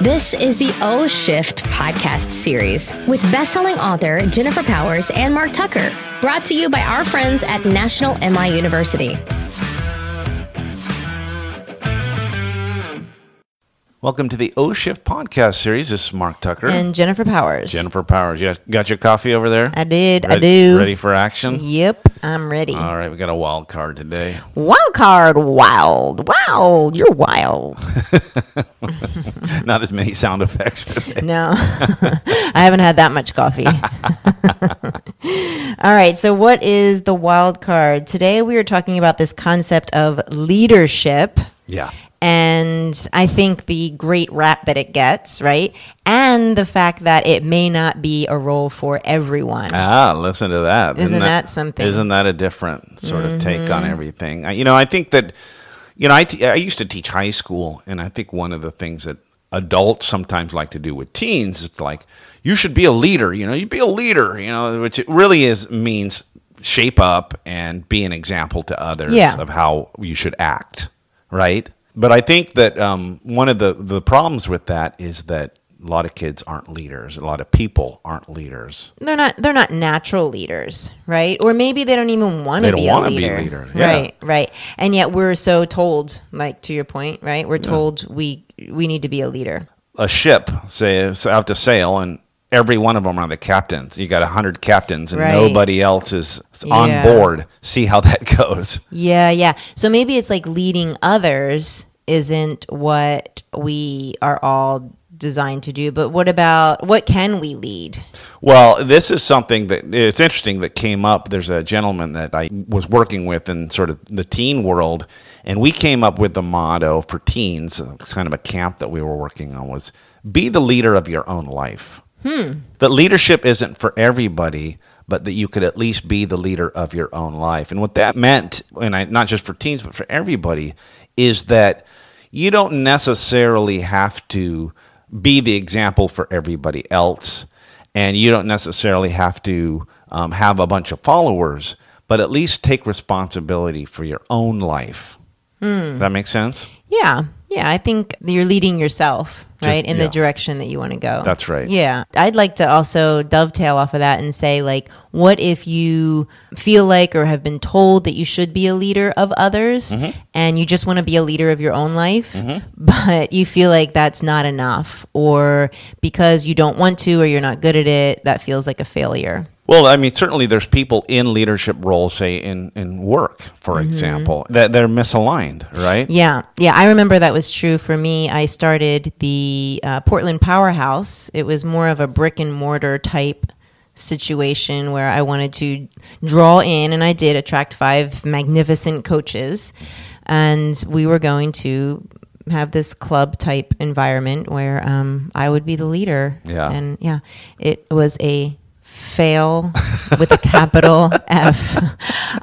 This is the O Shift podcast series with best-selling author Jennifer Powers and Mark Tucker, brought to you by our friends at National MI University. Welcome to the O Shift podcast series. This is Mark Tucker. And Jennifer Powers. Jennifer Powers. You got your coffee over there? I did. I do. Ready for action? Yep, I'm ready. All right, we got a wild card today. Wild card, wild, wild. You're wild. Not as many sound effects today. No, I haven't had that much coffee. All right. So, what is the wild card? Today, we are talking about this concept of leadership. Yeah. And I think the great rap that it gets, right? And the fact that it may not be a role for everyone. Ah, listen to that. Isn't that something? Mm-hmm. Isn't that a different sort of take on everything? I, you know, I think that, you know, I, t- I used to teach high school, and I think one of the things that adults sometimes like to do with teens is like, you should be a leader, you know, you be a leader, you know, which it really is means shape up and be an example to others Yeah. of how you should act, right? But I think that um, one of the, the problems with that is that a lot of kids aren't leaders. A lot of people aren't leaders. they're not they're not natural leaders, right? Or maybe they don't even want They to don't be a wanna be leader. leaders, yeah. Right, right. And yet we're so told, like to your point, right? We're told we we need to be a leader. a ship say is out to sail and every one of them are the captains you got a hundred captains and Right. nobody else is on Yeah. board see how that goes Yeah, yeah. So maybe it's like leading others isn't what we are all designed to do, but what about what can we lead? well this is something that it's interesting that came up there's a gentleman that i was working with in sort of the teen world and we came up with the motto for teens uh, it's kind of a camp that we were working on was be the leader of your own life hmm. that leadership isn't for everybody, but that you could at least be the leader of your own life. And what that meant, and I, not just for teens, but for everybody, is that you don't necessarily have to be the example for everybody else, and you don't necessarily have to um, have a bunch of followers, but at least take responsibility for your own life. Does that makes sense? Yeah. Yeah, I think you're leading yourself, right, in yeah. the direction that you want to go. That's right. Yeah. I'd like to also dovetail off of that and say, like, what if you feel like or have been told that you should be a leader of others Mm-hmm. and you just want to be a leader of your own life, but you feel like that's not enough, or because you don't want to or you're not good at it, that feels like a failure. Well, I mean, certainly there's people in leadership roles, say in, in work, for example, that they're misaligned, right? Yeah, yeah, I remember that was true for me. I started the uh, Portland Powerhouse. It was more of a brick and mortar type situation where I wanted to draw in, and I did attract five magnificent coaches, and we were going to have this club type environment where um, I would be the leader. Yeah. and yeah, it was a fail with a capital F.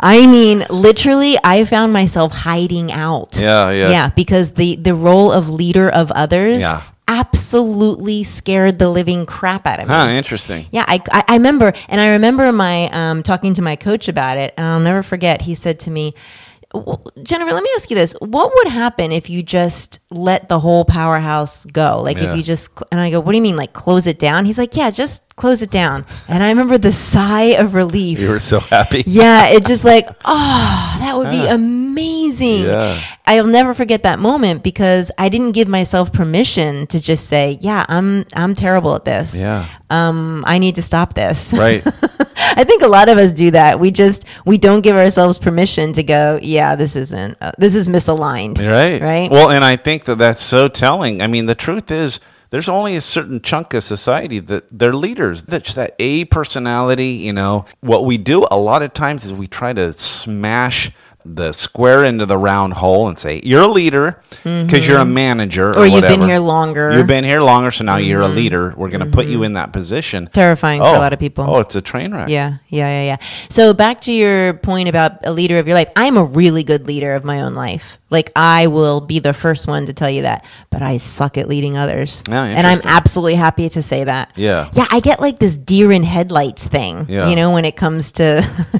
I mean, literally, I found myself hiding out. Yeah, yeah. Yeah, because the the role of leader of others Yeah. absolutely scared the living crap out of me. Huh, interesting. Yeah, I, I, I remember, and I remember my um, talking to my coach about it. And I'll never forget. He said to me, "Well, "Jennifer, let me ask you this: What would happen if you just let the whole powerhouse go? Like Yeah. if you just?" And I go, "What do you mean, like close it down?" He's like, "Yeah, just close it down." And I remember the sigh of relief. You were so happy. Yeah, it just like, oh, that would be amazing. Yeah. I'll never forget that moment because I didn't give myself permission to just say, yeah, I'm I'm terrible at this. Yeah. Um, I need to stop this. Right. I think a lot of us do that. We just we don't give ourselves permission to go, yeah, this isn't uh, this is misaligned. Right. Right? Well, and I think that that's so telling. I mean, the truth is, there's only a certain chunk of society that they're leaders. That's that A personality. You know, what we do a lot of times is we try to smash the square into the round hole and say you're a leader because you're a manager or, Mm-hmm. Or you've been here longer. You've been here longer, so now you're a leader. We're going to put you in that position. Terrifying for a lot of people. Oh, it's a train wreck. Yeah, yeah, yeah, yeah. So back to your point about a leader of your life. I'm a really good leader of my own life. Like I will be the first one to tell you that, but I suck at leading others. Yeah, and I'm absolutely happy to say that. Yeah. Yeah, I get like this deer in headlights thing, Yeah. you know, when it comes to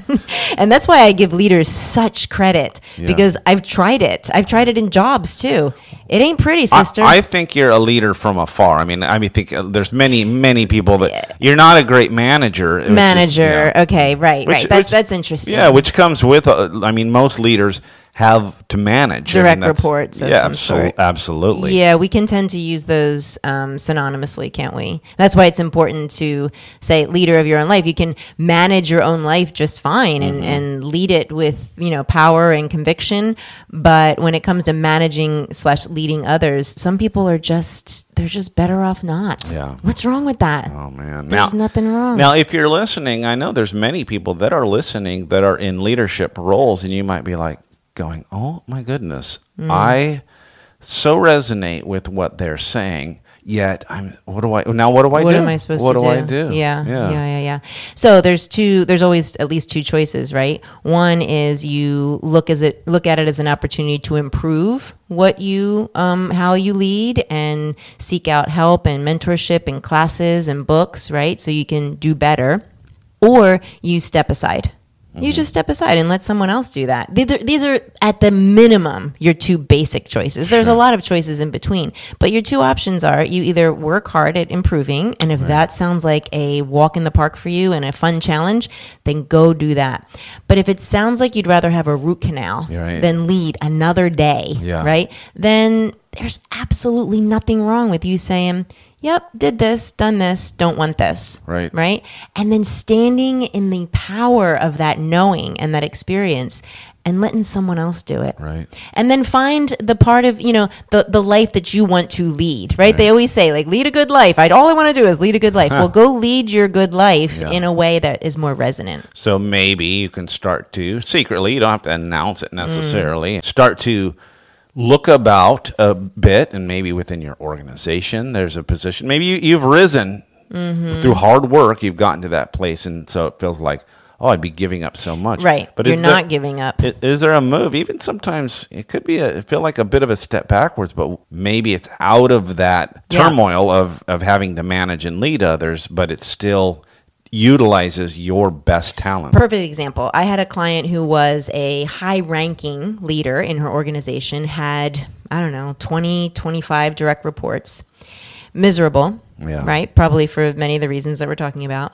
and that's why I give leaders such credit Yeah. because I've tried it. I've tried it in jobs too. It ain't pretty, sister. I, think you're a leader from afar. I mean, I mean, think uh, there's many, many people that you're not a great manager. Manager. yeah. Okay, right, Which- right. That's which- that's interesting. Yeah, which comes with. Uh, I mean, most leaders have to manage I mean, Direct reports yeah, some absol- sort. absolutely. Yeah, we can tend to use those um, synonymously, can't we? That's why it's important to say leader of your own life. You can manage your own life just fine and, Mm-hmm. and lead it with you know power and conviction. But when it comes to managing slash leading others, some people are just they're just better off not. Yeah. What's wrong with that? Oh man, There's nothing wrong. Now, if you're listening, I know there's many people that are listening that are in leadership roles, and you might be like going, "Oh my goodness, Mm. I so resonate with what they're saying." Yet I'm. What do I now? What do I what do? am I supposed what to do What do? I do? Yeah, yeah, yeah, yeah, So there's two. There's always at least two choices, right? One is you look as it look at it as an opportunity to improve what you um, how you lead and seek out help and mentorship and classes and books, right? So you can do better, or you step aside. You mm-hmm. just step aside and let someone else do that. These are, these are at the minimum your two basic choices. There's a lot of choices in between, but your two options are you either work hard at improving, and if that sounds like a walk in the park for you and a fun challenge, then go do that. But if it sounds like you'd rather have a root canal right. than lead another day, Yeah. right? Then there's absolutely nothing wrong with you saying, Yep, did this, done this, don't want this. Right. Right. And then standing in the power of that knowing and that experience and letting someone else do it. Right. And then find the part of, you know, the, the life that you want to lead, right? They always say, like, lead a good life. I all I want to do is lead a good life. Well, go lead your good life Yeah. in a way that is more resonant. So maybe you can start to secretly, you don't have to announce it Mm. necessarily, start to look about a bit and maybe within your organization there's a position. Maybe you, you've risen Mm-hmm. through hard work, you've gotten to that place and so it feels like, oh, I'd be giving up so much. Right. But You're is not there- giving up. i- Is there a move? Even sometimes it could be a feel like a bit of a step backwards, but maybe it's out of that Yeah. turmoil of of having to manage and lead others, but it's still utilizes your best talent. Perfect example. I had a client who was a high ranking leader in her organization, had, I don't know, 20, 25 direct reports. Miserable, Yeah. right? Probably for many of the reasons that we're talking about.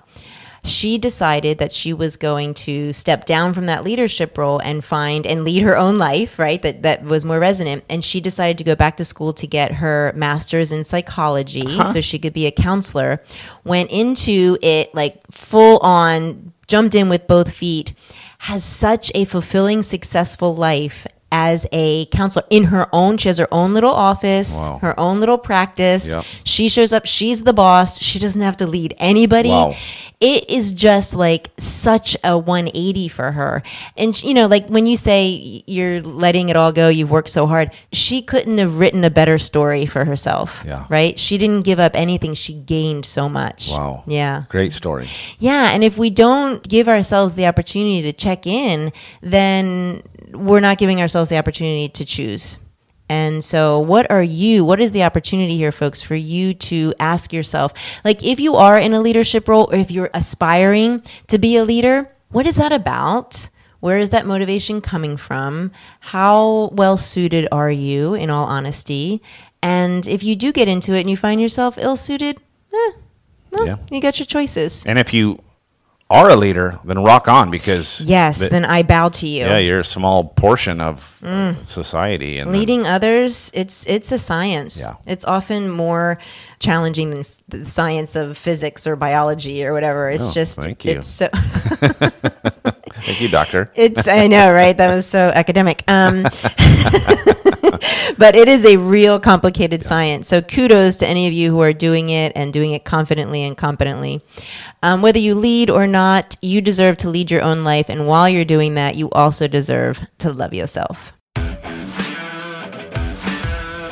She decided that she was going to step down from that leadership role and find and lead her own life, right? That that was more resonant. And she decided to go back to school to get her master's in psychology uh-huh. so she could be a counselor. Went into it like full on, jumped in with both feet, has such a fulfilling, successful life as a counselor in her own. She has her own little office, Wow. her own little practice. Yep. She shows up, she's the boss. She doesn't have to lead anybody. Wow. It is just like such a 180 for her. And, you know, like when you say you're letting it all go, you've worked so hard, she couldn't have written a better story for herself. Yeah. Right? She didn't give up anything. She gained so much. Wow. Yeah. Great story. Yeah, and if we don't give ourselves the opportunity to check in, then we're not giving ourselves the opportunity to choose. And so, what are you? What is the opportunity here, folks, for you to ask yourself? Like, if you are in a leadership role or if you're aspiring to be a leader, what is that about? Where is that motivation coming from? How well suited are you, in all honesty? And if you do get into it and you find yourself ill suited, eh, well, Yeah. you got your choices. And if you are a leader, then rock on because Yes, the- then I bow to you. yeah, you're a small portion of uh, society and then- Leading others, it's it's a science. Yeah. It's often more challenging than the science of physics or biology or whatever. It's Oh, just thank you. it's so Thank you, doctor. it's I know, right? That was so academic. Um but it is a real complicated science. So kudos to any of you who are doing it and doing it confidently and competently. Um, whether you lead or not, you deserve to lead your own life. And while you're doing that, you also deserve to love yourself.